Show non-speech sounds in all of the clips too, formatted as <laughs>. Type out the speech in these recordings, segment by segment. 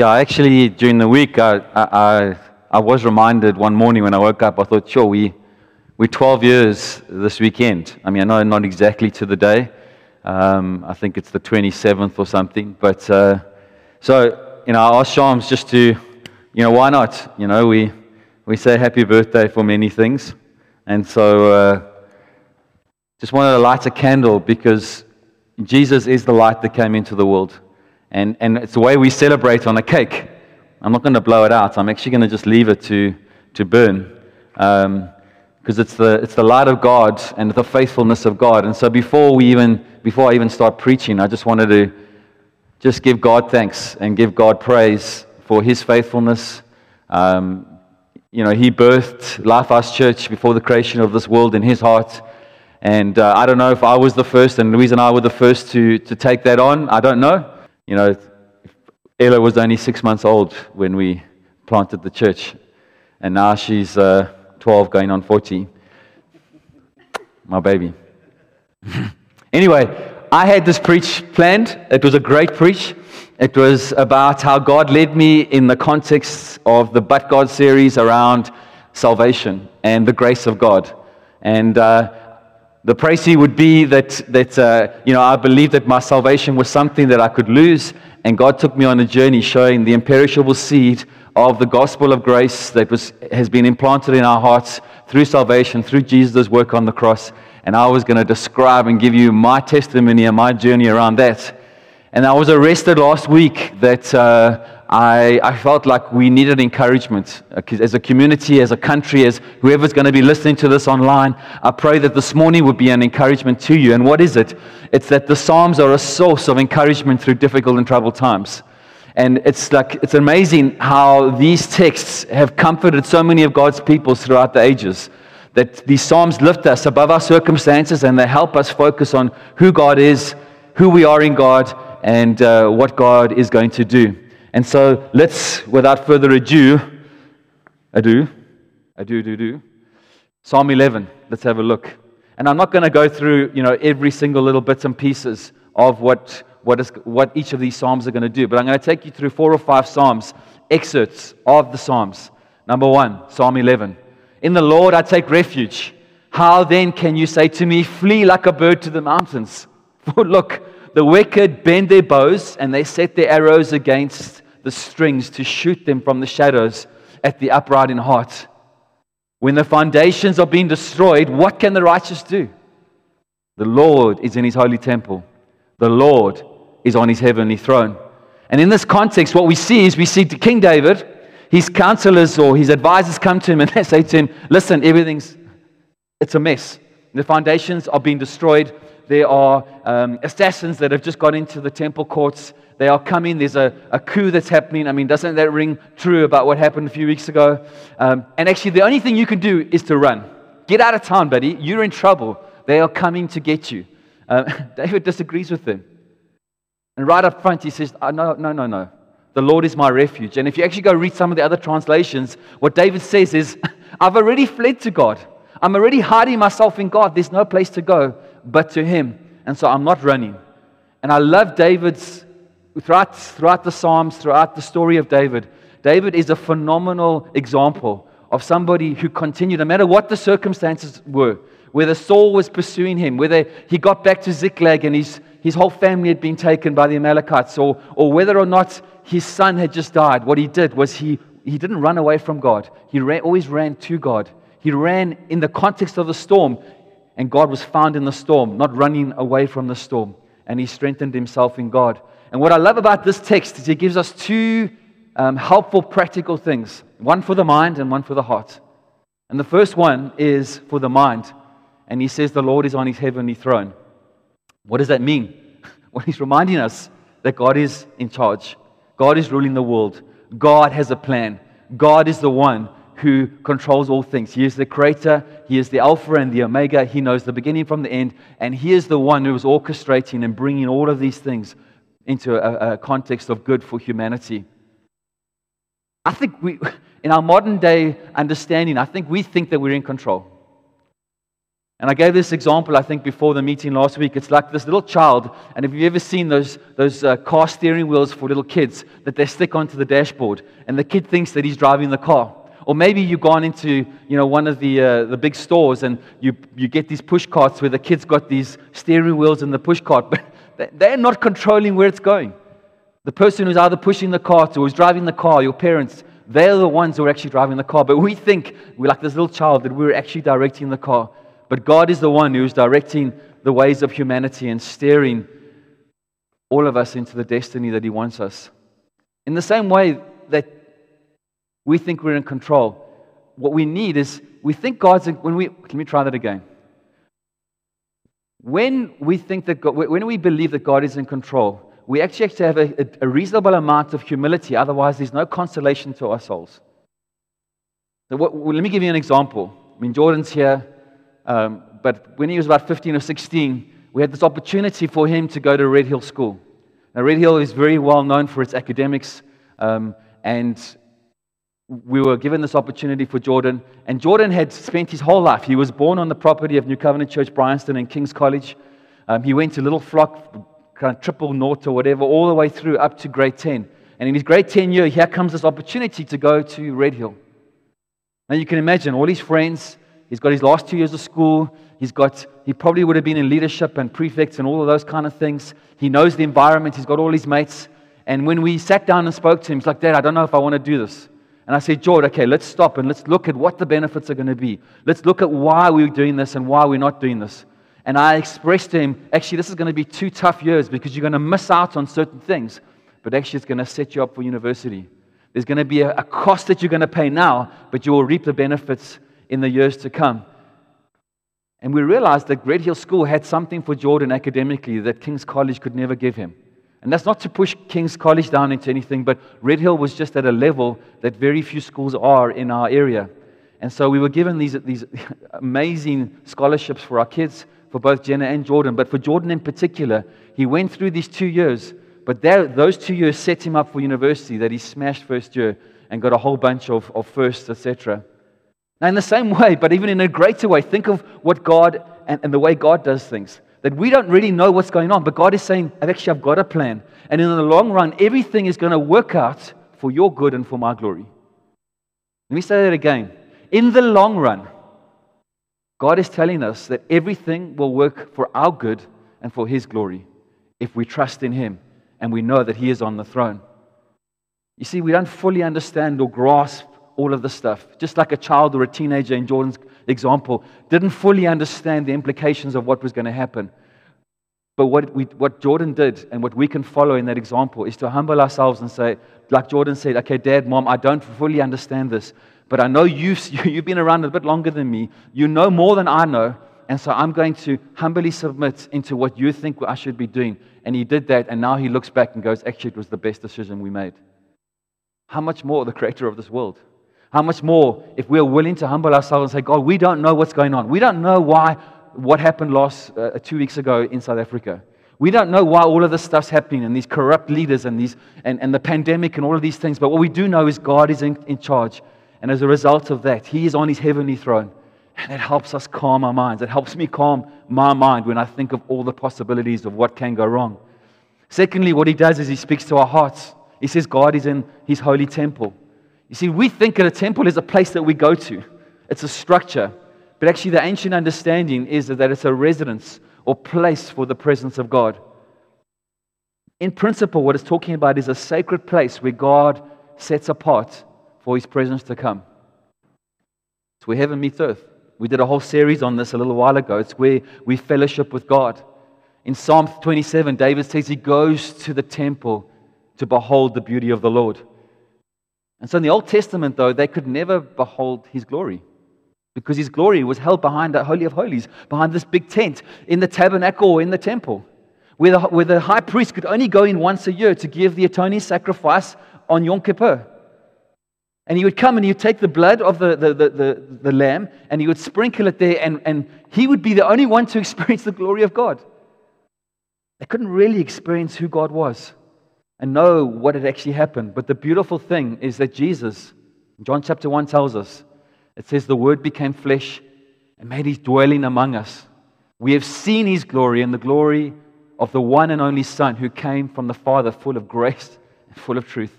Yeah, actually, during the week, I, I, I was reminded one morning when I woke up, I thought, sure, we, we're 12 years this weekend. I mean, I know not exactly to the day. Um, I think it's the 27th or something. But uh, so, you know, I asked Shams just to, you know, why not? You know, we, we say happy birthday for many things. And so, uh, just wanted to light a candle because Jesus is the light that came into the world. And, and it's the way we celebrate on a cake. I'm not going to blow it out. I'm actually going to just leave it to, to burn. Because um, it's, the, it's the light of God and the faithfulness of God. And so before, we even, before I even start preaching, I just wanted to just give God thanks and give God praise for his faithfulness. Um, you know, he birthed Lifehouse Church before the creation of this world in his heart. And uh, I don't know if I was the first and Louise and I were the first to, to take that on. I don't know. You know, Ella was only six months old when we planted the church, and now she's uh, 12 going on 40. My baby. <laughs> anyway, I had this preach planned. It was a great preach. It was about how God led me in the context of the But God series around salvation and the grace of God. And uh, the précis would be that, that uh, you know, I believed that my salvation was something that I could lose, and God took me on a journey showing the imperishable seed of the gospel of grace that was, has been implanted in our hearts through salvation, through Jesus' work on the cross. And I was going to describe and give you my testimony and my journey around that. And I was arrested last week that uh, I, I felt like we needed encouragement uh, as a community, as a country, as whoever's going to be listening to this online. I pray that this morning would be an encouragement to you. And what is it? It's that the Psalms are a source of encouragement through difficult and troubled times. And it's like it's amazing how these texts have comforted so many of God's people throughout the ages. That these Psalms lift us above our circumstances and they help us focus on who God is, who we are in God, and uh, what God is going to do. And so let's, without further ado, ado, ado, do, do, Psalm 11, let's have a look. And I'm not going to go through, you know, every single little bits and pieces of what, what, is, what each of these Psalms are going to do, but I'm going to take you through four or five Psalms, excerpts of the Psalms. Number one, Psalm 11. In the Lord I take refuge. How then can you say to me, Flee like a bird to the mountains? <laughs> For look, the wicked bend their bows and they set their arrows against the strings to shoot them from the shadows at the upright in heart. When the foundations are being destroyed, what can the righteous do? The Lord is in his holy temple. The Lord is on his heavenly throne. And in this context, what we see is we see King David, his counselors or his advisors come to him and <laughs> they say to him, Listen, everything's it's a mess. The foundations are being destroyed. There are um, assassins that have just got into the temple courts. They are coming. There's a, a coup that's happening. I mean, doesn't that ring true about what happened a few weeks ago? Um, and actually, the only thing you can do is to run. Get out of town, buddy. You're in trouble. They are coming to get you. Uh, <laughs> David disagrees with them. And right up front, he says, oh, No, no, no, no. The Lord is my refuge. And if you actually go read some of the other translations, what David says is, <laughs> I've already fled to God. I'm already hiding myself in God. There's no place to go but to Him. And so I'm not running. And I love David's, throughout, throughout the Psalms, throughout the story of David, David is a phenomenal example of somebody who continued, no matter what the circumstances were, whether Saul was pursuing him, whether he got back to Ziklag and his, his whole family had been taken by the Amalekites, or, or whether or not his son had just died, what he did was he, he didn't run away from God. He ran, always ran to God. He ran in the context of the storm. And God was found in the storm, not running away from the storm. And he strengthened himself in God. And what I love about this text is it gives us two um, helpful, practical things one for the mind and one for the heart. And the first one is for the mind. And he says the Lord is on his heavenly throne. What does that mean? <laughs> Well, he's reminding us that God is in charge, God is ruling the world, God has a plan, God is the one who controls all things. He is the creator, He is the Alpha and the Omega. He knows the beginning from the end, and He is the one who is orchestrating and bringing all of these things into a, a context of good for humanity. I think we, in our modern day understanding, I think we think that we're in control. And I gave this example, I think, before the meeting last week. It's like this little child, and if you've ever seen those, those uh, car steering wheels for little kids that they stick onto the dashboard, and the kid thinks that he's driving the car. Or maybe you've gone into you know, one of the, uh, the big stores and you, you get these push carts where the kid's got these steering wheels in the push cart, <laughs> but they're not controlling where it's going. The person who's either pushing the cart or who's driving the car, your parents, they're the ones who are actually driving the car. But we think we're like this little child that we're actually directing the car. But God is the one who's directing the ways of humanity and steering all of us into the destiny that He wants us. In the same way that we think we're in control, what we need is we think God's in, when we let me try that again. When we think that God, when we believe that God is in control, we actually have to have a, a, reasonable amount of humility. Otherwise, there's no consolation to our souls. So what, well, let me give you an example. I mean, Jordan's here. Um, but when he was about 15 or 16, we had this opportunity for him to go to Red Hill School. Now, Red Hill is very well known for its academics, um, and we were given this opportunity for Jordan. And Jordan had spent his whole life. He was born on the property of New Covenant Church, Bryanston, and King's College. Um, he went to Little Flock, kind of triple naught or whatever, all the way through up to grade 10. And in his grade 10 year, here comes this opportunity to go to Red Hill. Now you can imagine all his friends, He's got his last two years of school. He's got, he probably would have been in leadership and prefects and all of those kind of things. He knows the environment. He's got all his mates. And when we sat down and spoke to him, he's like, Dad, I don't know if I want to do this. And I said, George, okay, let's stop and let's look at what the benefits are going to be. Let's look at why we're doing this and why we're not doing this. And I expressed to him, actually, this is going to be two tough years because you're going to miss out on certain things, but actually, it's going to set you up for university. There's going to be a, a cost that you're going to pay now, but you will reap the benefits in the years to come. And we realized that Red Hill School had something for Jordan academically that King's College could never give him. And that's not to push King's College down into anything, but Red Hill was just at a level that very few schools are in our area. And so we were given these, these <laughs> amazing scholarships for our kids, for both Jenna and Jordan. But for Jordan in particular, he went through these two years, but that, those two years set him up for university that he smashed first year and got a whole bunch of, of firsts, etc. Now, in the same <laughs> way, but even in a greater way, think of what God and, and, the way God does things. That we don't really know what's going on, but God is saying, actually, I've got a plan. And in the long run, everything is going to work out for your good and for my glory. Let me say that again. In the long run, God is telling us that everything will work for our good and for His glory if we trust in Him and we know that He is on the throne. You see, we don't fully understand or grasp all of this stuff. Just like a child or a teenager in Jordan's example, didn't fully understand the implications of what was going to happen. But what, we, what Jordan did and what we can follow in that example is to humble ourselves and say, like Jordan said, okay, dad, mom, I don't fully understand this, but I know you've, <laughs> you've been around a bit longer than me. You know more than I know. And so I'm going to humbly submit into what you think I should be doing. And he did that, and now he looks back and goes, actually, it was the best decision we made. How much more the creator of this world? How much more if we're willing to humble ourselves and say, God, we don't know what's going on. We don't know why what happened last uh, two weeks ago in South Africa. We don't know why all of this stuff's happening and these corrupt leaders and, these, and, and the pandemic and all of these things. But what we do know is God is in, in charge. And as a result of that, He is on His heavenly throne. And it helps us calm our minds. It helps me calm my mind when I think of all the possibilities of what can go wrong. Secondly, what He does is He speaks to our hearts. He says God is in His holy temple. You see, we think that a temple is a place that we go to, it's a structure. But actually, the ancient understanding is that it's a residence or place for the presence of God. In principle, what it's talking about is a sacred place where God sets apart for his presence to come. It's where heaven meets earth. We did a whole series on this a little while ago. It's where we fellowship with God. In Psalm 27, David says he goes to the temple to behold the beauty of the Lord. And so in the Old Testament, though, they could never behold his glory because his glory was held behind the Holy of Holies, behind this big tent in the tabernacle or in the temple, where the, where the high priest could only go in once a year to give the atoning sacrifice on Yom Kippur. And he would come and he would take the blood of the, the, the, the, the lamb and he would sprinkle it there, and, and he would be the only one to <laughs> experience the glory of God. They couldn't really experience who God was and know what had actually happened. But the beautiful thing is that Jesus, John chapter 1 tells us, it says, the Word became flesh and made his dwelling among us. We have seen his glory and the glory of the one and only Son who came from the Father, full of grace and full of truth.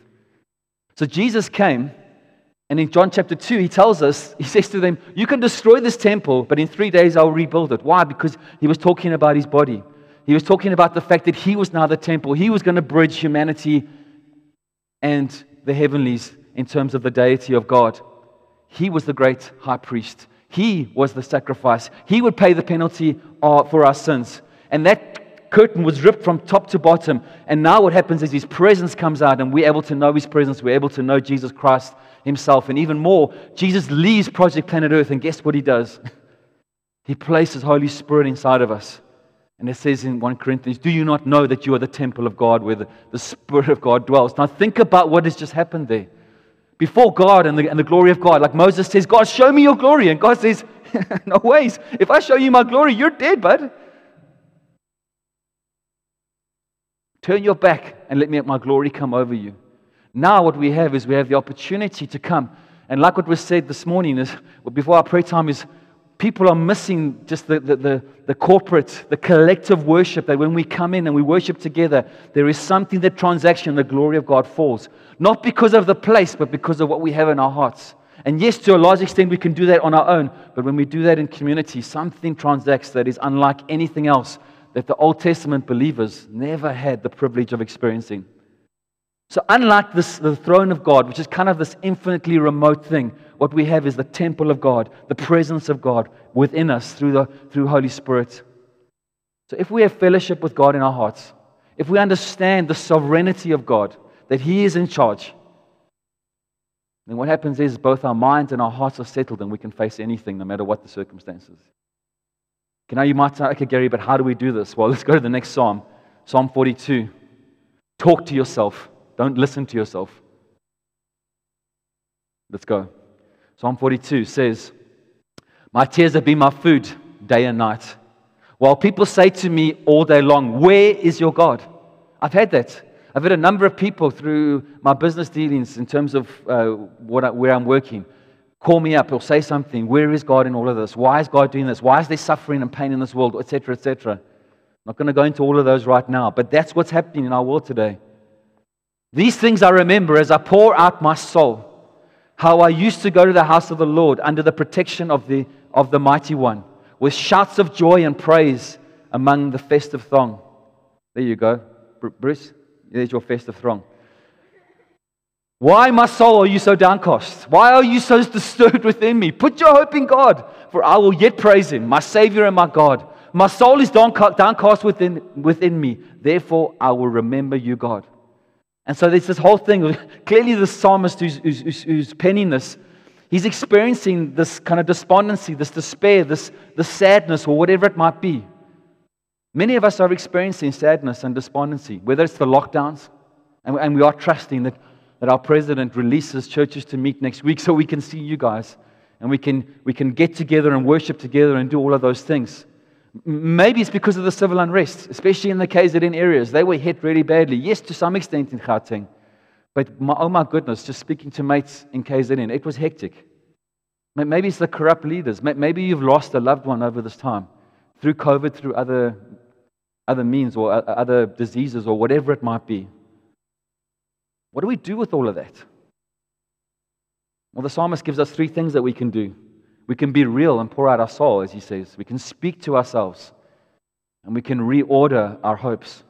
So Jesus came, and in John chapter 2, he tells us, he says to them, You can destroy this temple, but in three days I'll rebuild it. Why? Because he was talking about his body. He was talking about the fact that he was now the temple. He was going to bridge humanity and the heavenlies in terms of the deity of God. He was the great high priest. He was the sacrifice. He would pay the penalty uh, for our sins. And that curtain was ripped from top to bottom. And now what happens is His presence comes out, and we're able to know His presence. We're able to know Jesus Christ Himself. And even more, Jesus leaves Project Planet Earth, and guess what He does? <laughs> He places Holy Spirit inside of us. And it says in 1 Corinthians, Do you not know that you are the temple of God where the, the Spirit of God dwells? Now think about what has just happened there before God and the, and the glory of God. Like Moses says, God, show me your glory. And God says, <laughs> No ways. If I show you my glory, you're dead, bud. Turn your back and let me my glory come over you. Now, what we have is we have the opportunity to come. And like what was said this morning, is before our prayer time, is people are missing just the, the, the, the, corporate, the collective worship that when we come in and we worship together, there is something that transaction, the glory of God falls. Not because of the place, but because of what we have in our hearts. And yes, to a large extent, we can do that on our own. But when we do that in community, something transacts that is unlike anything else that the Old Testament believers never had the privilege of experiencing. So, unlike this, the throne of God, which is kind of this infinitely remote thing, what we have is the temple of God, the presence of God within us through the through Holy Spirit. So, if we have fellowship with God in our hearts, if we understand the sovereignty of God, that He is in charge, then what happens is both our minds and our hearts are settled and we can face anything no matter what the circumstances. Okay, now you might say, okay, Gary, but how do we do this? Well, <laughs> let's go to the next Psalm, Psalm 42. Talk to yourself. Don't listen to yourself. Let's go. Psalm 42 says, My tears have been my food day and night. While people say to me all day long, Where is your God? I've had that. I've had a number of people through my business dealings in terms of uh, I, where I'm working call me up or say something. Where is God in all of this? Why is God doing this? Why is there suffering and pain in this world, etc., etc.? I'm not going to go into all of those right now, but that's what's happening in our world today. These things I remember as I pour out my soul. How I used to go to the house of the Lord under the protection of the, of the mighty one, with shouts of joy and praise among the festive throng. There you go. Bruce, there's your festive throng. Why, my soul, are you so downcast? Why are you so disturbed within me? Put your hope in God, for I will yet praise him, my Savior and my God. My soul is downcast within, within me. Therefore, I will remember you, God. And so there's this whole thing. <laughs> Clearly, the psalmist who's, who's, who's penning this, he's experiencing this kind of despondency, this despair, this, this sadness, or whatever it might be. Many of us are experiencing sadness and despondency, whether it's the lockdowns, and, and we are trusting that, that our president releases churches to meet next week so we can see you guys and we can, we can get together and worship together and do all of those things. Maybe it's because of the civil unrest, especially in the KZN areas. They were hit really badly. Yes, to some extent in Gauteng. But my, oh my goodness, just speaking to mates in KZN, it was hectic. Maybe it's the corrupt leaders. Maybe you've lost a loved one over this time through COVID, through other, other means or uh, other diseases or whatever it might be. What do we do with all of that? Well, the psalmist gives us three things that we can do. We can be real and pour out our soul, as he says. We can speak to ourselves and we can reorder our hopes.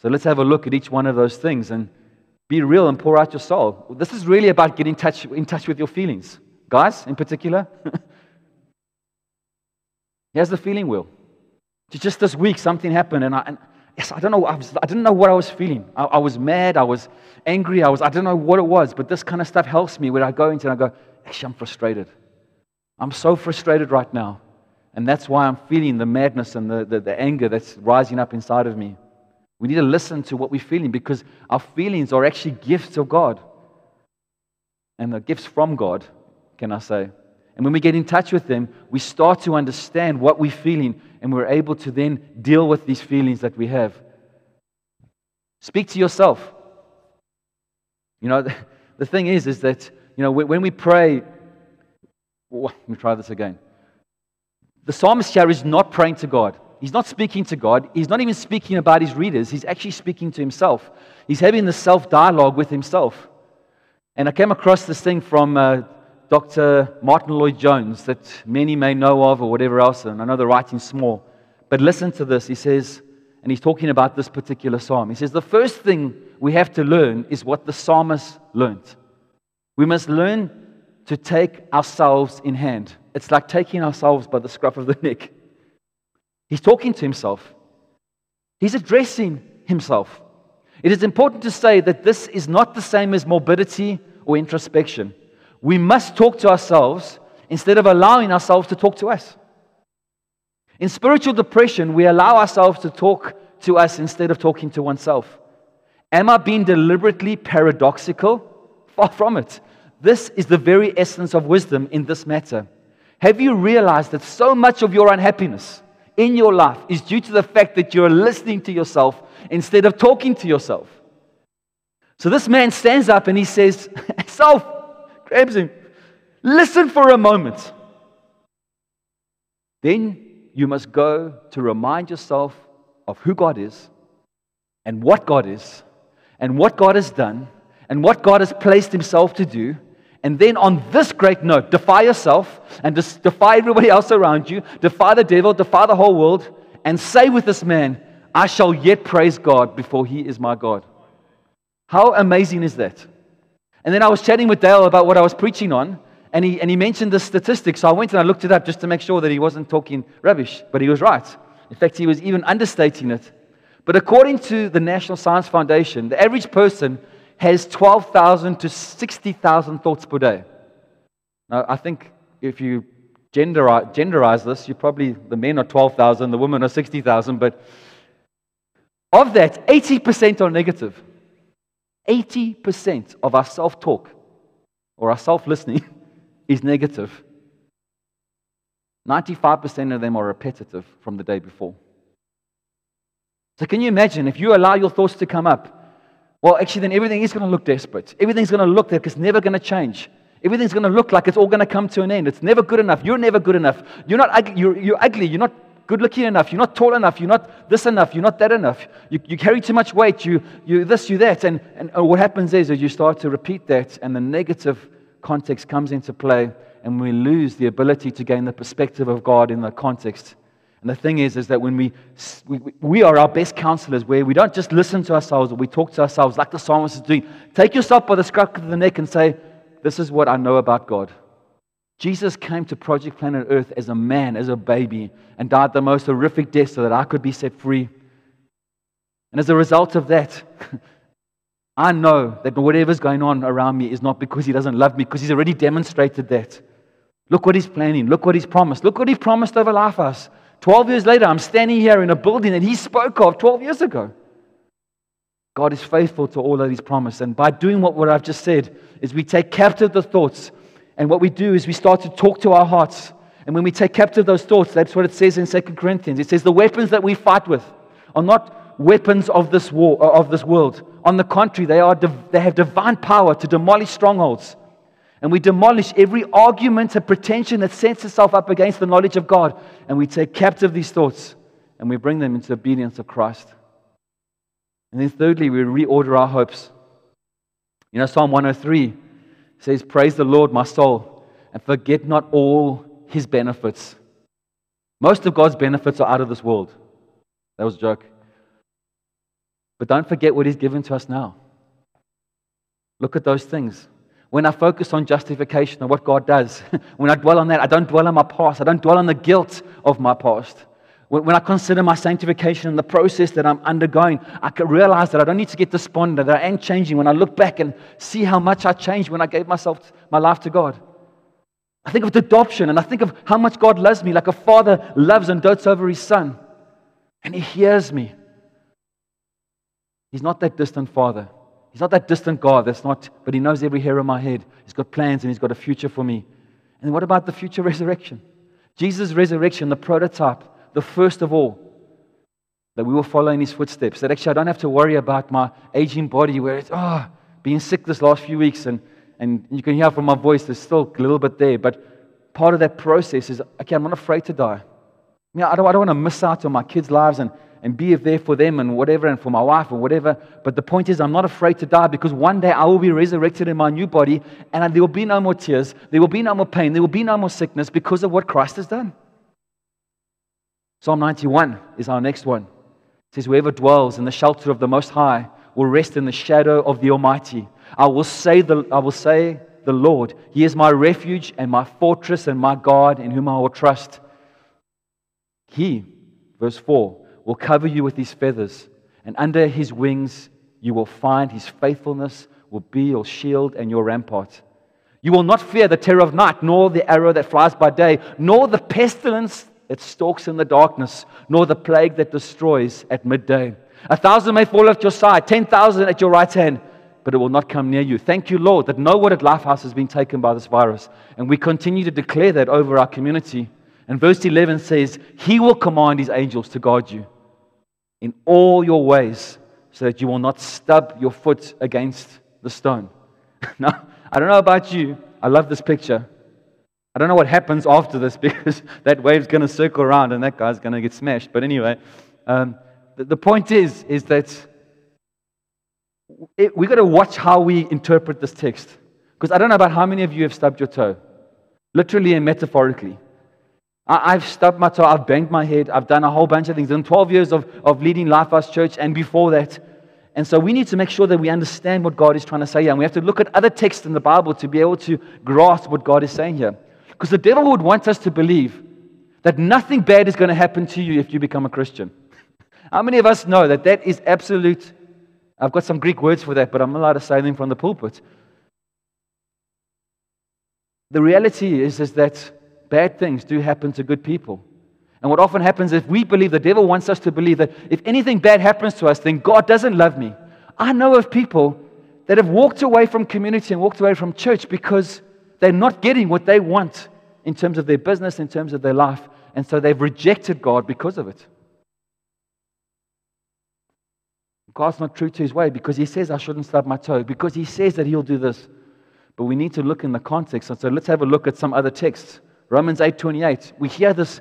So let's have a look at each one of those things and be real and pour out your soul. This is really about getting in touch, in touch with your feelings. Guys, in particular, <laughs> here's the feeling wheel. Just this week, something happened, and I, and yes, I don't know. I, was, I didn't know what I was feeling. I, I, was mad. I was angry. I was. I don't know what it was. But this kind of stuff helps me when I go into and I go, actually, I'm frustrated. I'm so frustrated right now. And that's why I'm feeling the madness and the, the, the, anger that's rising up inside of me. We need to listen to what we're feeling because our feelings are actually gifts of God. And the gifts from God, can I say. And when we get in touch with them, we start to understand what we're feeling and we're able to then deal with these feelings that we have. Speak to yourself. You know, the, <laughs> the thing is, is that, you know, when we pray, let me try this again. the psalmist here is not praying to God. He's not speaking to God. He's not even speaking about his readers. He's actually speaking to himself. He's having the self dialogue with himself. And I came across this thing from uh, Dr. Martyn Lloyd-Jones that many may know of or whatever else. And I know the writing's small. But listen to this. He says, and he's talking about this particular psalm. He says, The first thing we have to learn is what the psalmist learned. We must learn to take ourselves in hand. It's like taking ourselves by the scruff of the <laughs> neck. He's talking to himself, he's addressing himself. It is important to say that this is not the same as morbidity or introspection. We must talk to ourselves instead of allowing ourselves to talk to us. In spiritual depression, we allow ourselves to talk to us instead of talking to oneself. Am I being deliberately paradoxical? Far from it. This is the very essence of wisdom in this matter. Have you realized that so much of your unhappiness in your life is due to the fact that you're listening to yourself instead of talking to yourself? So this man stands up and he says, <laughs> Self, grabs him, listen for a moment. Then you must go to remind yourself of who God is and what God is and what God has done and what God has placed Himself to do. And then on this great note, defy yourself and defy everybody else around you, defy the devil, defy the whole world, and say with this man, I shall yet praise God before He is my God. How amazing is that? And then I was chatting with Dale about what I was preaching on, and he, and he mentioned the statistics. So I went and I looked it up just to make sure that he wasn't talking rubbish, but he was right. In fact, he was even understating it. But according to the National Science Foundation, the average person has 12,000 to 60,000 thoughts per day. Now, I think if you genderize, genderize this, you probably, the men are 12,000, the women are 60,000, but of that, 80% are negative. 80% of our self talk or our self listening <laughs> is negative. 95% of them are repetitive from the day before. So, can you imagine if you allow your thoughts to come up? Well, actually, then everything is going to look desperate. Everything's going to look like it's never going to change. Everything's going to look like it's all going to come to an end. It's never good enough. You're never good enough. You're not ugly. You're, you're ugly. You're not good looking enough. You're not tall enough. You're not this enough. You're not that enough. You, you carry too much weight. You, you this, you that. And, and oh, what happens is, is you start to repeat that, and the negative context comes into play, and we lose the ability to gain the perspective of God in the context. And the thing is, is that when we, we, we are our best counselors, where we don't just listen to ourselves, we talk to ourselves like the psalmist is doing. Take yourself by the scruff of the neck and say, This is what I know about God. Jesus came to Project Planet Earth as a man, as a baby, and died the most horrific death so that I could be set free. And as a result of that, <laughs> I know that whatever's going on around me is not because he doesn't love me, because he's already demonstrated that. Look what he's planning. Look what he's promised. Look what he promised over Lifehouse. 12 years later, I'm standing here in a building that he spoke of 12 years ago. God is faithful to all that he's promised. And by doing what, what I've just said, is we take captive the thoughts. And what we do is we start to talk to our hearts. And when we take captive those thoughts, that's what it says in 2 Corinthians. It says the weapons that we fight with are not weapons of this war uh, of this world. On the contrary, they, are, they have divine power to demolish strongholds. And we demolish every argument and pretension that sets itself up against the knowledge of God. And we take captive these thoughts and we bring them into obedience of Christ. And then, thirdly, we reorder our hopes. You know, Psalm 103 says, Praise the Lord, my soul, and forget not all his benefits. Most of God's benefits are out of this world. That was a joke. But don't forget what he's given to us now. Look at those things. When I focus on justification and what God does, <laughs> when I dwell on that, I don't dwell on my past. I don't dwell on the guilt of my past. When I consider my sanctification and the process that I'm undergoing, I can realize that I don't need to get despondent, that I am changing. When I look back and see how much I changed when I gave myself, my life to God. I think of the adoption and I think of how much God loves me, like a father loves and dotes over his son. And he hears me. He's not that distant father. He's not that distant God. That's not, but He knows every hair on my head. He's got plans and He's got a future for me. And what about the future <laughs> resurrection? Jesus' resurrection, the prototype, the first of all, that we will follow in His footsteps. That actually I don't have to worry about my aging body where it's, oh, being sick this last few weeks. And, and you can hear from my voice, there's still a little bit there. But part of that process is, okay, I'm not afraid to die. I mean, I don't, I don't want to miss out on my kids' lives and, and be there for them and whatever, and for my wife or whatever. But the point is, I'm not afraid to die because one day I will be resurrected in my new body and there will be no more tears, there will be no more pain, there will be no more sickness because of what Christ has done. Psalm 91 is our next one. It says, Whoever dwells in the shelter of the Most High will rest in the shadow of the Almighty. I will say, the, I will say the Lord, He is my refuge and my fortress and my God in whom I will trust. He, verse 4, will cover you with his feathers, and under his wings you will find his faithfulness will be your shield and your rampart. You will not fear the terror of night, nor the arrow that flies by day, nor the pestilence that stalks in the darkness, nor the plague that destroys at midday. A thousand may fall at your side, ten thousand at your right hand, but it will not come near you. Thank you, Lord, that no one at Lifehouse has been taken by this virus. And we continue to declare that over our community. And verse 11 says, He will command His angels to guard you in all your ways so that you will not stub your foot against the stone. <laughs> now, I don't know about you. I love this picture. I don't know what happens after this <laughs> because that wave's going to circle around and that guy's going to get smashed. But anyway, um, the, the, point is, is that it, we've got to watch how we interpret this text. Because I don't know about how many of you have stubbed your toe, literally and metaphorically. I, have stubbed my toe, I've banged my head, I've done a whole bunch of things. In 12 years of, of leading Lifehouse Church and before that. And so we need to make sure that we understand what God is trying to say here. And we have to look at other texts in the Bible to be able to grasp what God is saying here. Because the devil would want us to believe that nothing bad is going to happen to you if you become a Christian. <laughs> How many of us know that that is absolute? I've got some Greek words for that, but I'm not allowed to say them from the pulpit. The reality is, is that bad things do happen to good people. And what often happens is we believe the devil wants us to believe that if anything bad happens to us, then God doesn't love me. I know of people that have walked away from community and walked away from church because they're not getting what they want in terms of their business, in terms of their life. And so they've rejected God because of it. God's not true to his way because he says I shouldn't stub my toe, because he says that he'll do this. But we need to look in the context. And so let's have a look at some other texts. Romans 8:28. We hear this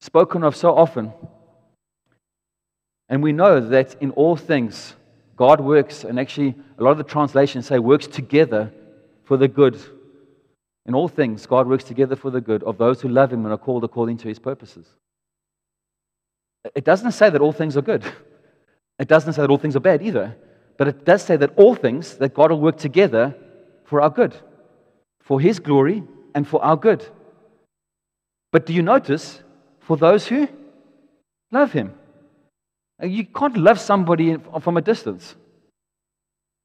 spoken of so often. And we know that in all things God works, and actually a lot of the translations say works together for the good. In all things, God works together for the good of those who love Him and are called according to His purposes. It doesn't say that all things are good. It doesn't say that all things are bad either. But it does say that all things, that God will work together for our good, for His glory and for our good. But do you notice, for those who love Him? Uh, you can't love somebody from a distance.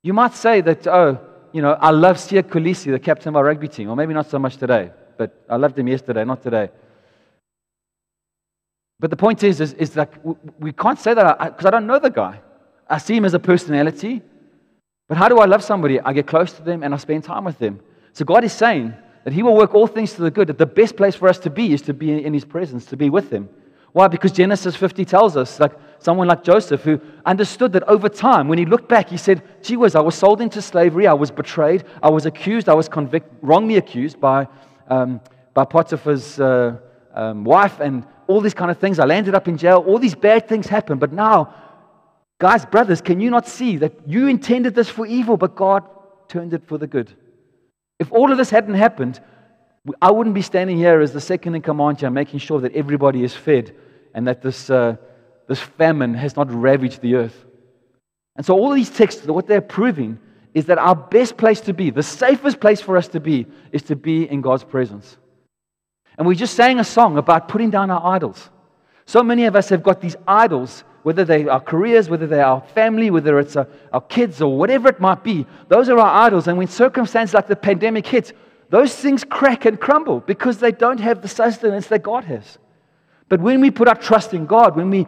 You might say that, oh, you know, I love Siya Kolisi, the captain of our rugby team, or maybe not so much today, but I loved him yesterday, not today. But the point is, is, is like we can't say that because I, I don't know the guy. I see him as a personality, but how do I love somebody? I get close to them and I spend time with them. So God is saying, that He will work all things to the good, that the best place for us to be is to be in His presence, to be with Him. Why? Because Genesis 50 tells us, like someone like Joseph, who understood that over time, when he looked back, he said, Gee whiz, I was sold into slavery, I was betrayed, I was accused, I was convicted, wrongly accused by, um, by Potiphar's uh, um, wife, and all these kind of things. I landed up in jail, all these bad things happened. But now, guys, brothers, can you not see that you intended this for evil, but God turned it for the good? If all of this hadn't happened, I wouldn't be standing here as the second in command here, making sure that everybody is fed and that this, uh, this famine has not ravaged the earth. And so, all these texts, what they're proving is that our best place to be, the safest place for us to be, is to be in God's presence. And we just sang a song about putting down our idols. So many of us have got these idols whether they are careers, whether they are family, whether it's uh, our kids or whatever it might be. Those are our idols. And when circumstances like the pandemic hits, those things crack and crumble because they don't have the sustenance that God has. But when we put our trust in God, when we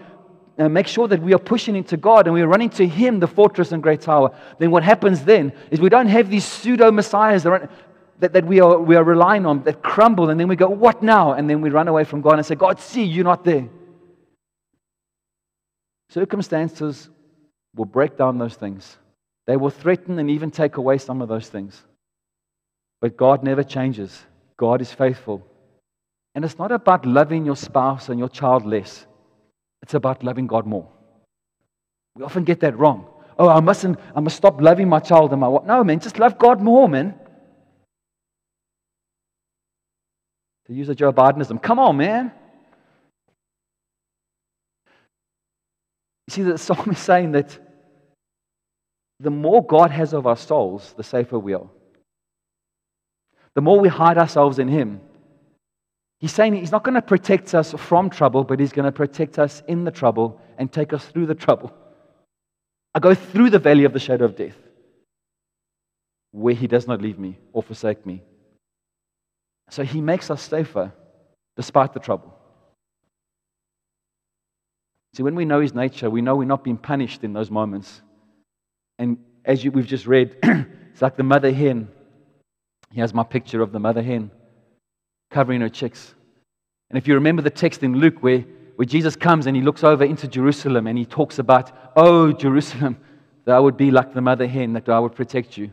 uh, make sure that we are pushing into God and we're running to Him, the fortress and great tower, then what happens then is we don't have these pseudo messiahs that, that, that we, are, we are relying on that crumble, and then we go, What now? And then we run away from God and say, God, see, you're not there. Circumstances will break down those things. They will threaten and even take away some of those things. But God never changes. God is faithful. And it's not about loving your spouse and your child less, it's about loving God more. We often get that wrong. Oh, I mustn't, I must stop loving my child and my wife. No, man, just love God more, man. To use a Joe Bidenism. Come on, man. You see, the <laughs> psalm is saying that the more God has of our souls, the safer we are. The more we hide ourselves in Him, He's saying He's not going to protect us from trouble, but He's going to protect us in the trouble and take us through the trouble. I go through the valley of the shadow of death, where He does not leave me or forsake me. So He makes us safer despite the trouble. See, when we know His nature, we know we're not being punished in those moments. And as you, we've just read, <clears throat> it's like the mother hen. He has my picture of the mother hen covering her chicks. And if you remember the text in Luke where, where Jesus comes and he looks over into Jerusalem and he talks about, Oh, Jerusalem, that I would be like the mother hen, that I would protect you.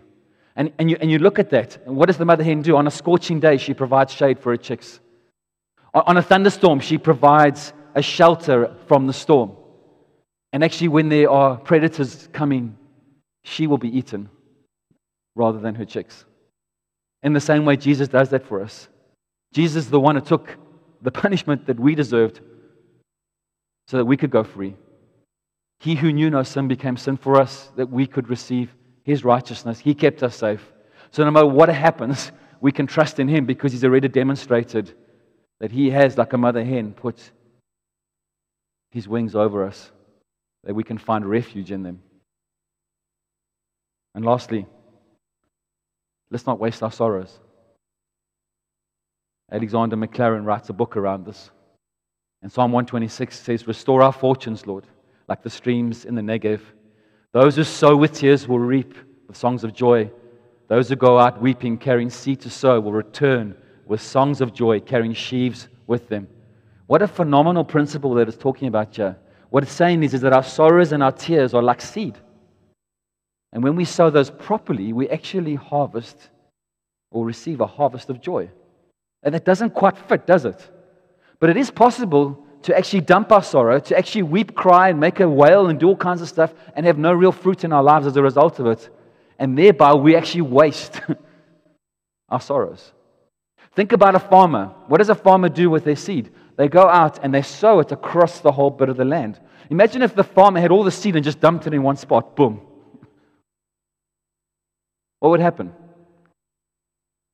And, and, you, and you look at that, and what does the mother hen do? On a scorching day, she provides shade for her chicks. On, on a thunderstorm, she provides a shelter from the storm. And actually, when there are predators coming, she will be eaten rather than her chicks. In the same way, Jesus does that for us. Jesus is the one who took the <laughs> punishment that we deserved so that we could go free. He who knew no sin became sin for us that we could receive his righteousness. He kept us safe. So no matter what happens, we can trust in him because he's already demonstrated that he has, like a mother hen, put his wings over us, that we can find refuge in them. And lastly, let's not waste our sorrows. Alexander Maclaren writes a book around this. And Psalm 126 says, Restore our fortunes, Lord, like the streams in the Negev. Those who sow with tears will reap with songs of joy. Those who go out weeping, carrying seed to sow, will return with songs of joy, carrying sheaves with them. What a phenomenal principle that it's talking about here. What it's saying is, is that our sorrows and our tears are like seed. And when we sow those properly, we actually harvest or receive a harvest of joy. And that doesn't quite fit, does it? But it is possible to actually dump our sorrow, to actually weep, cry, and make a wail and do all kinds of stuff and have no real fruit in our lives as a result of it. And thereby we actually waste <laughs> our sorrows. Think about a farmer. What does a farmer do with their seed? They go out and they sow it across the whole bit of the land. Imagine if the farmer had all the seed and just dumped it in one spot. Boom. What would happen?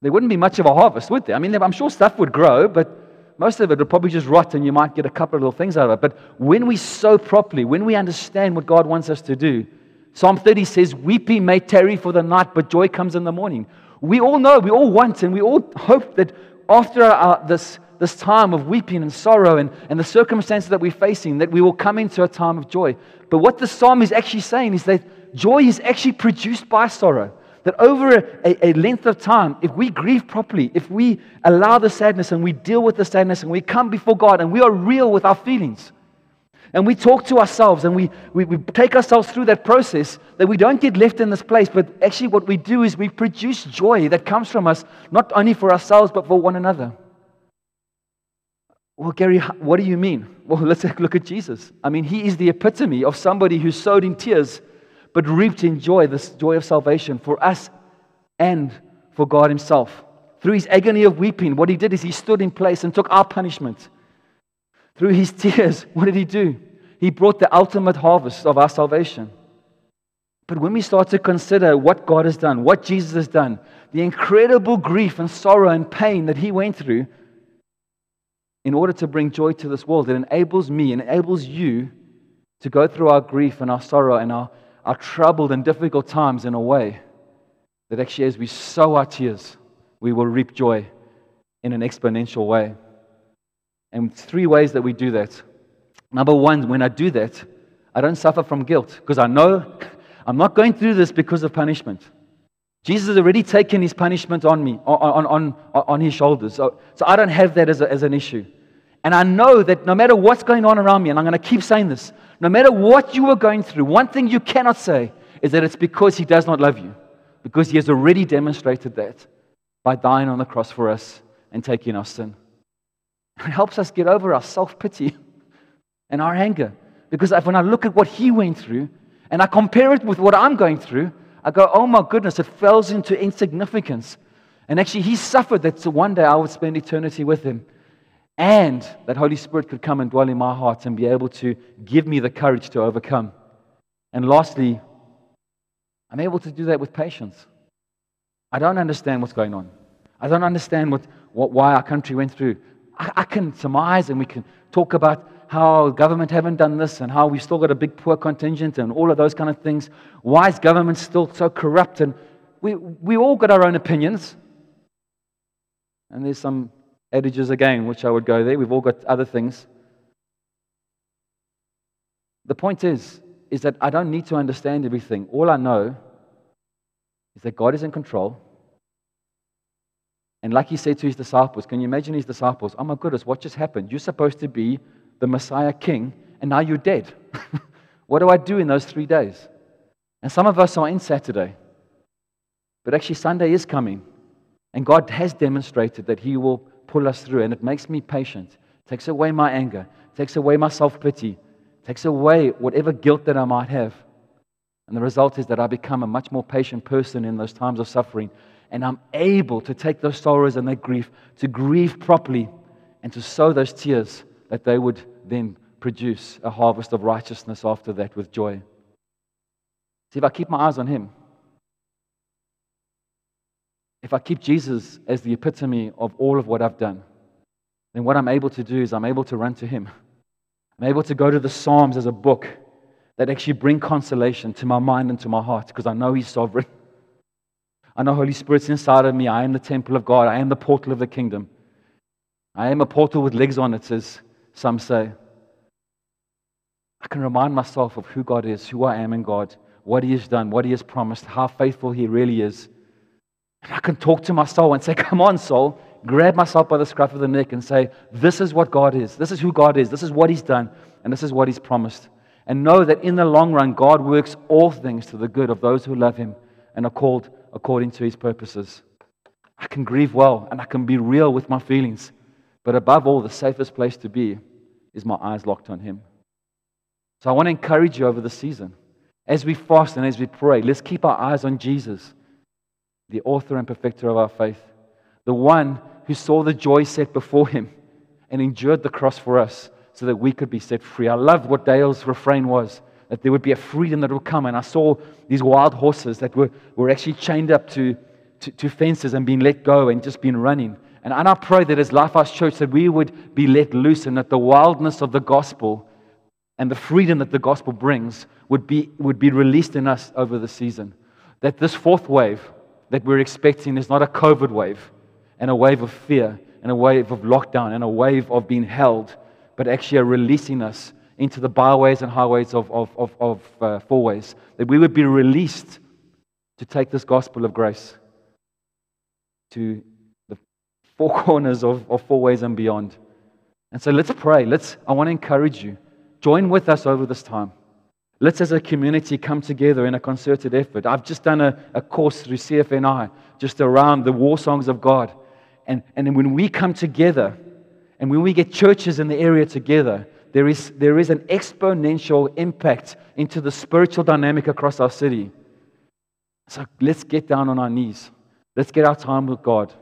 There wouldn't be much of a harvest, would there? I mean, I'm sure stuff would grow, but most of it would probably just rot and you might get a couple of little things out of it. But when we sow properly, when we understand what God wants us to do, Psalm 30 says, Weeping may tarry for the night, but joy comes in the morning. We all know, we all want, and we all hope that after our, this, this time of weeping and sorrow and, and the circumstances that we're facing, that we will come into a time of joy. But what the psalm is actually saying is that joy is actually produced by sorrow. That over a, a, length of time, if we grieve properly, if we allow the sadness and we deal with the sadness and we come before God and we are real with our feelings, and we talk to ourselves and we, we, we, take ourselves through that process, that we don't get left in this place, but actually what we do is we produce joy that comes from us, not only for ourselves, but for one another. Well, Gary, what do you mean? Well, <laughs> let's look at Jesus. I mean, he is the epitome of somebody who sowed in tears but reaped in joy this joy of salvation for us and for God Himself. Through His agony of weeping, what He did is He stood in place and took our punishment. Through His <laughs> tears, what did He do? He brought the ultimate harvest of our salvation. But when we start to consider what God has done, what Jesus has done, the incredible grief and sorrow and pain that He went through in order to bring joy to this world, it enables me, enables you to go through our grief and our sorrow and our our troubled and difficult times in a way that actually, as we sow our tears, we will reap joy in an exponential way. And three ways that we do that. Number one, when I do that, I don't suffer from guilt because I know <laughs> I'm not going through this because of punishment. Jesus has already taken his punishment on me, on, on, on, on his shoulders. So, so I don't have that as, a, as an issue. And I know that no matter what's going on around me, and I'm going to keep saying this, no matter what you are going through, one thing you cannot say is that it's because He does not love you, because He has already demonstrated that by dying on the cross for us and taking our sin. It helps us get over our self pity <laughs> and our anger. Because when I look at what he went through and I compare it with what I'm going through, I go, oh my goodness, it falls into insignificance. And actually, he suffered that so one day I would spend eternity with him. And that Holy Spirit could come and dwell in my heart and be able to give me the courage to overcome. And lastly, I'm able to do that with patience. I don't understand what's going on. I don't understand what, what, why our country went through. I, I can surmise and we can talk about how government haven't done this and how we've still got a big poor contingent and all of those kind of things. Why is government still so corrupt? And we, we all got our own opinions. And there's some adages again, which I would go there. We've all got other things. The point is, is that I don't need to understand everything. All I know is that God is in control. And like he said to his disciples, can you imagine his disciples? Oh my goodness, what just happened? You're supposed to be the Messiah king, and now you're dead. <laughs> what do I do in those three days? And some of us are in Saturday. But actually, Sunday is coming. And God has demonstrated that He will pull us through. And it makes me patient, takes away my anger, takes away my self pity, takes away whatever guilt that I might have. And the result is that I become a much more patient person in those times of suffering. And I'm able to take those sorrows and that grief, to grieve properly, and to sow those tears that they would then produce a harvest of righteousness after that with joy. See, if I keep my eyes on Him, if I keep Jesus as the epitome of all of what I've done, then what I'm able to do is I'm able to run to Him. I'm able to go to the Psalms as a book that actually bring consolation to my mind and to my heart because I know He's sovereign. I know Holy Spirit's inside of me. I am the temple of God. I am the portal of the kingdom. I am a portal with legs on it, as some say. I can remind myself of who God is, who I am in God, what He has done, what He has promised, how faithful He really is. And I can talk to my soul and say, <laughs> Come on, soul. Grab myself by the scruff of the neck and say, This is what God is. This is who God is. This is what He's done. And this is what He's promised. And know that in the long run, God works all things to the good of those who love Him and are called according to His purposes. I can grieve well and I can be real with my feelings. But above all, the safest place to be is my eyes locked on Him. So I want to encourage you over the season. As we fast and as we pray, let's keep our eyes on Jesus the author and perfecter of our faith, the one who saw the joy set before him and endured the cross for us so that we could be set free. I loved what Dale's refrain was that there would be a freedom that would come. And I saw these wild horses that were, were actually chained up to, to, to fences and being let go and just been running. And, and I pray that as Lifehouse Church that we would be let loose and that the wildness of the gospel and the freedom that the gospel brings would be, would be released in us over the season. That this fourth wave that we're expecting is not a COVID wave and a wave of fear and a wave of lockdown and a wave of being held, but actually a releasing us into the byways and highways of, of, of, of uh, fourways. That we would be released to take this gospel of grace to the four <laughs> corners of, of fourways and beyond. And so let's pray. Let's, I want to encourage you. Join with us over this time. Let's, as a community, come together in a concerted effort. I've just done a, a course through CFNI just around the war songs of God. And, and when we come together and when we get churches in the area together, there is, there is an exponential impact into the spiritual dynamic across our city. So let's get down on our knees. Let's get our time with God.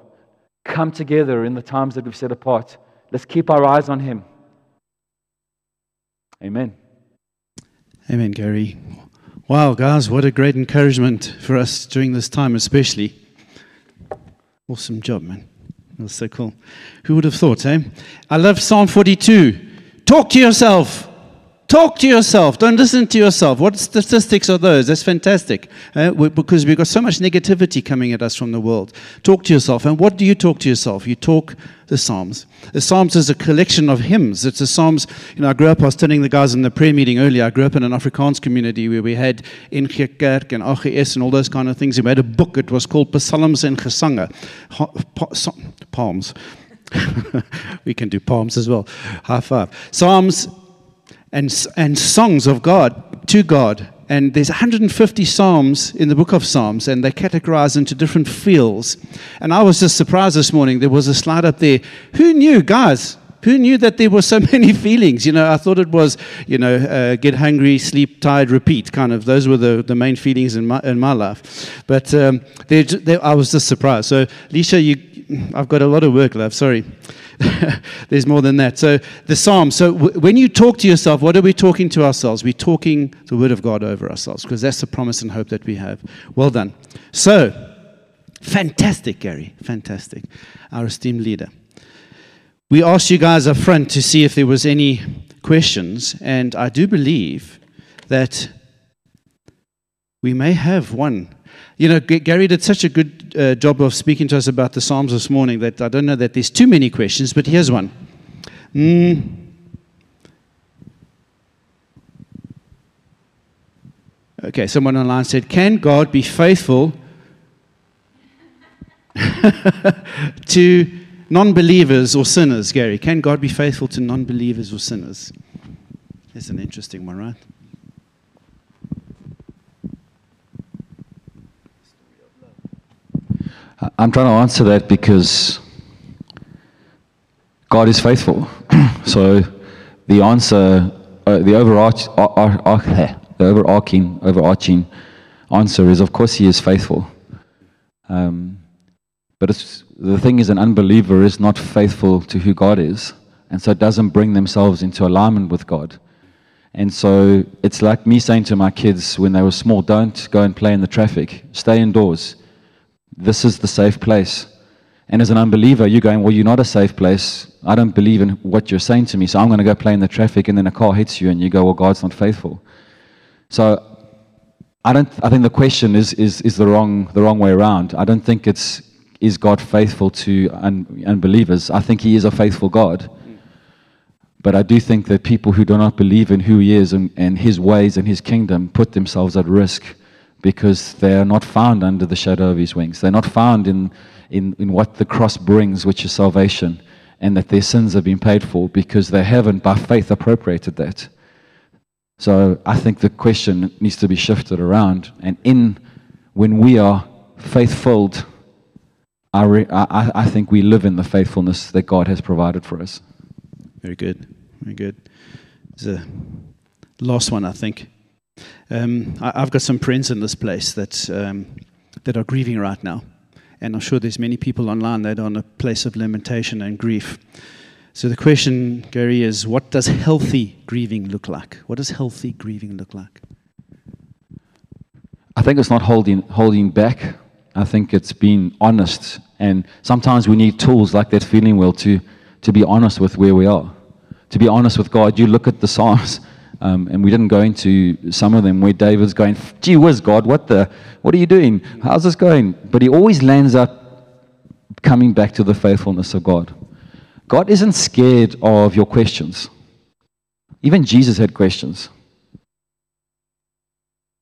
Come together in the times that we've set apart. Let's keep our eyes on Him. Amen. Amen, Gary. Wow, guys, what a great encouragement for us during this time, especially. Awesome job, man. That was so cool. Who would have thought, eh? I love Psalm 42. Talk to yourself. Talk to yourself. Don't listen to yourself. What statistics are those? That's fantastic. Uh, because we've got so much negativity coming at us from the world. Talk to yourself. And what do you talk to yourself? You talk the Psalms. The Psalms is a collection of hymns. It's the Psalms. You know, I grew up, I was telling the guys in the prayer meeting earlier, I grew up in an Afrikaans community where we had NG Kerk and AGS and all those kind of things. And we had a book, it was called Psalms and Gesange. Palms. <laughs> we can do palms as well. High five. Psalms and, and songs of God to God. And there's 150 psalms in the book of Psalms, and they categorize into different fields. And I was just surprised this morning. There was a slide up there. Who knew, guys? Who knew that there were so <laughs> many feelings? You know, I thought it was, you know, uh, get hungry, sleep, tired, repeat, kind of. Those were the, the main feelings in my, in my life. But um, they're, they're, I was just surprised. So, Lisha, you, Mm, I've got a lot of work, love. Sorry. <laughs> There's more than that. So, the Psalm. So, w- when you talk to yourself, what are we talking to ourselves? We're talking the Word of God over ourselves because that's the promise and hope that we have. Well done. So, fantastic, Gary. Fantastic. Our esteemed leader. We asked you guys up front to see if there was any questions, and I do believe that we may have one. You know, Gary did such a good uh, job of speaking to us about the Psalms this morning that I don't know that there's too many questions, but here's one. Mm. Okay, someone online said, Can God be faithful <laughs> to non believers or sinners, Gary? Can God be faithful to non believers or sinners? That's an interesting one, right? I'm trying to answer that because God is faithful. <clears throat> so the answer, uh, the, overarch, <laughs> the overarching, overarching answer is, of course, He is faithful. Um, but the thing is, an unbeliever is not faithful to who God is, and so it doesn't bring themselves into alignment with God. And so it's like me saying to my kids when they were small, don't go and play in the traffic, stay indoors. This is the safe place. And as an unbeliever, you're going, Well, you're not a safe place. I don't believe in what you're saying to me, so I'm going to go play in the traffic, and then a car hits you, and you go, Well, God's not faithful. So I, don't, I think the question is, is, is the, wrong, the wrong way around. I don't think it's is God faithful to un- unbelievers? I think He is a faithful God. But I do think that people who do not believe in who He is and, and His ways and His kingdom put themselves at risk because they are not found under the shadow of His wings. They're not found in, in, in what the cross brings, which is salvation, and that their sins have been paid for because they haven't, by faith, appropriated that. So I think the question needs to be shifted around. And in when we are faith filled, I, re, I, I think we live in the faithfulness that God has provided for us. Very good. Very good. There's a last one, I think. Um, I, have got some friends in this place that, um, that are grieving right now. And I'm sure there's many people online that are in a place of lamentation and grief. So the question, Gary, is what does healthy grieving look like? What does healthy grieving look like? I think it's not holding, holding back. I think it's being honest. And sometimes we need tools like that feeling well to, to be honest with where we are. To be honest with God. You look at the <laughs> Psalms, um, and we didn't go into some of them where David's going, gee whiz, God, what, the, what are you doing? How's this going? But he always lands up coming back to the faithfulness of God. God isn't scared of your questions. Even Jesus had questions.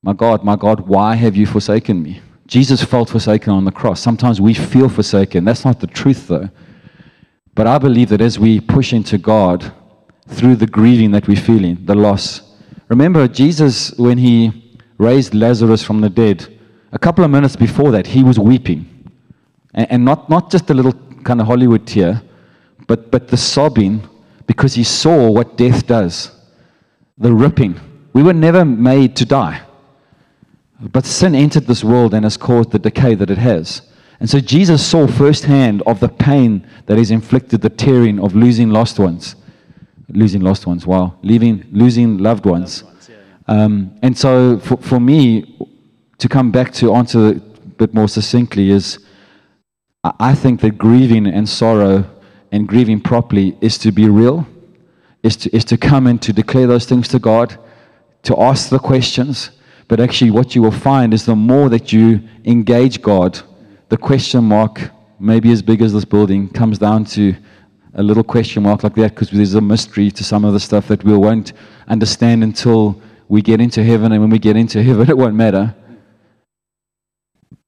My God, my God, why have you forsaken me? Jesus felt forsaken on the cross. Sometimes we feel forsaken. That's not the truth, though. But I believe that as we push into God through the grieving that we're feeling, the loss. Remember, Jesus, when he raised Lazarus from the dead, a couple of minutes before that, he was weeping. And, and not, not just a little kind of Hollywood tear, but, but the sobbing because he saw what death does the ripping. We were never made to die. But sin entered this world and has caused the decay that it has. And so Jesus saw firsthand of the pain that is inflicted, the tearing of losing lost ones. Losing lost ones, wow. Leaving, losing loved ones. Um, and so for, for me, to come back to answer a bit more succinctly, is I think that grieving and sorrow and grieving properly is to be real, is to, is to come and to declare those things to God, to ask the questions but actually, what you will find is the more that you engage God, the question mark, maybe as big as this building, comes down to a little question mark like that because there's a mystery to some of the stuff that we won't understand until we get into heaven. And when we get into <laughs> heaven, it won't matter.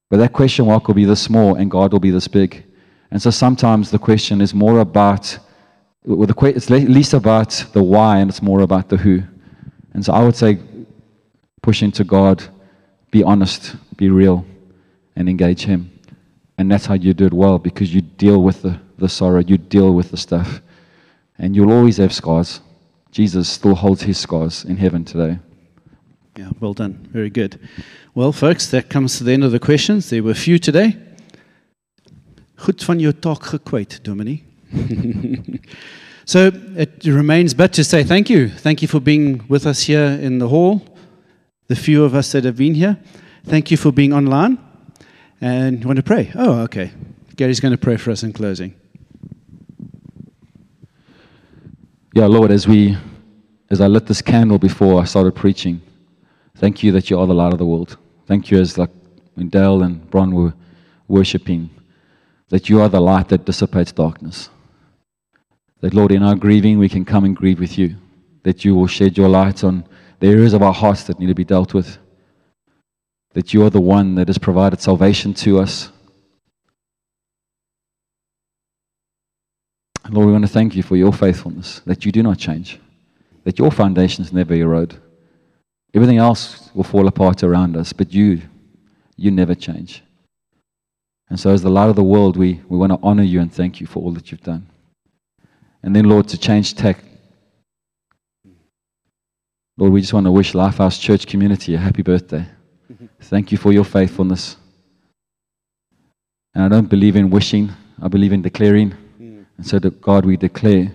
But that question mark will be this small and God will be this big. And so sometimes the question is more about, well, the, it's least about the why and it's more about the who. And so I would say push into God, be honest, be real, and engage Him. And that's how you do it well because you deal with the, the sorrow, you deal with the stuff. And you'll always have scars. Jesus still holds his scars in heaven today. Yeah, well done. Very good. Well, folks, that comes to the end of the questions. There were few today. Goed van jou taak gekwyt, Dominee. <laughs> so it remains but to say thank you. Thank you for being with us here in the hall, the few of us that have been here. Thank you for being online. And you want to pray? Oh, okay. Gary's going to pray for us in closing. Yeah, Lord, as we as I lit this candle before I started preaching, thank you that you are the light of the world. Thank you as like when Dale and Bron were worshiping, that you are the light that dissipates darkness. That Lord, in our grieving we can come and grieve with you. That you will shed your light on the areas of our hearts that need to be dealt with. That you are the one that has provided salvation to us. Lord, we want to thank you for your faithfulness, that you do not change, that your foundations never erode. Everything else will fall apart around us, but you, you never change. And so, as the light of the world, we, we want to honor you and thank you for all that you've done. And then, Lord, to change tech, Lord, we just want to wish Lifehouse Church community a happy birthday. Mm-hmm. Thank you for your faithfulness. And I don't believe in wishing, I believe in declaring. And so, God, we declare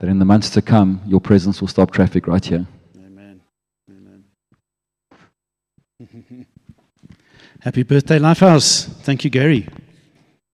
that in the months to come, your presence will stop traffic right here. Amen. Amen. <laughs> Happy birthday, Lifehouse. Thank you, Gary.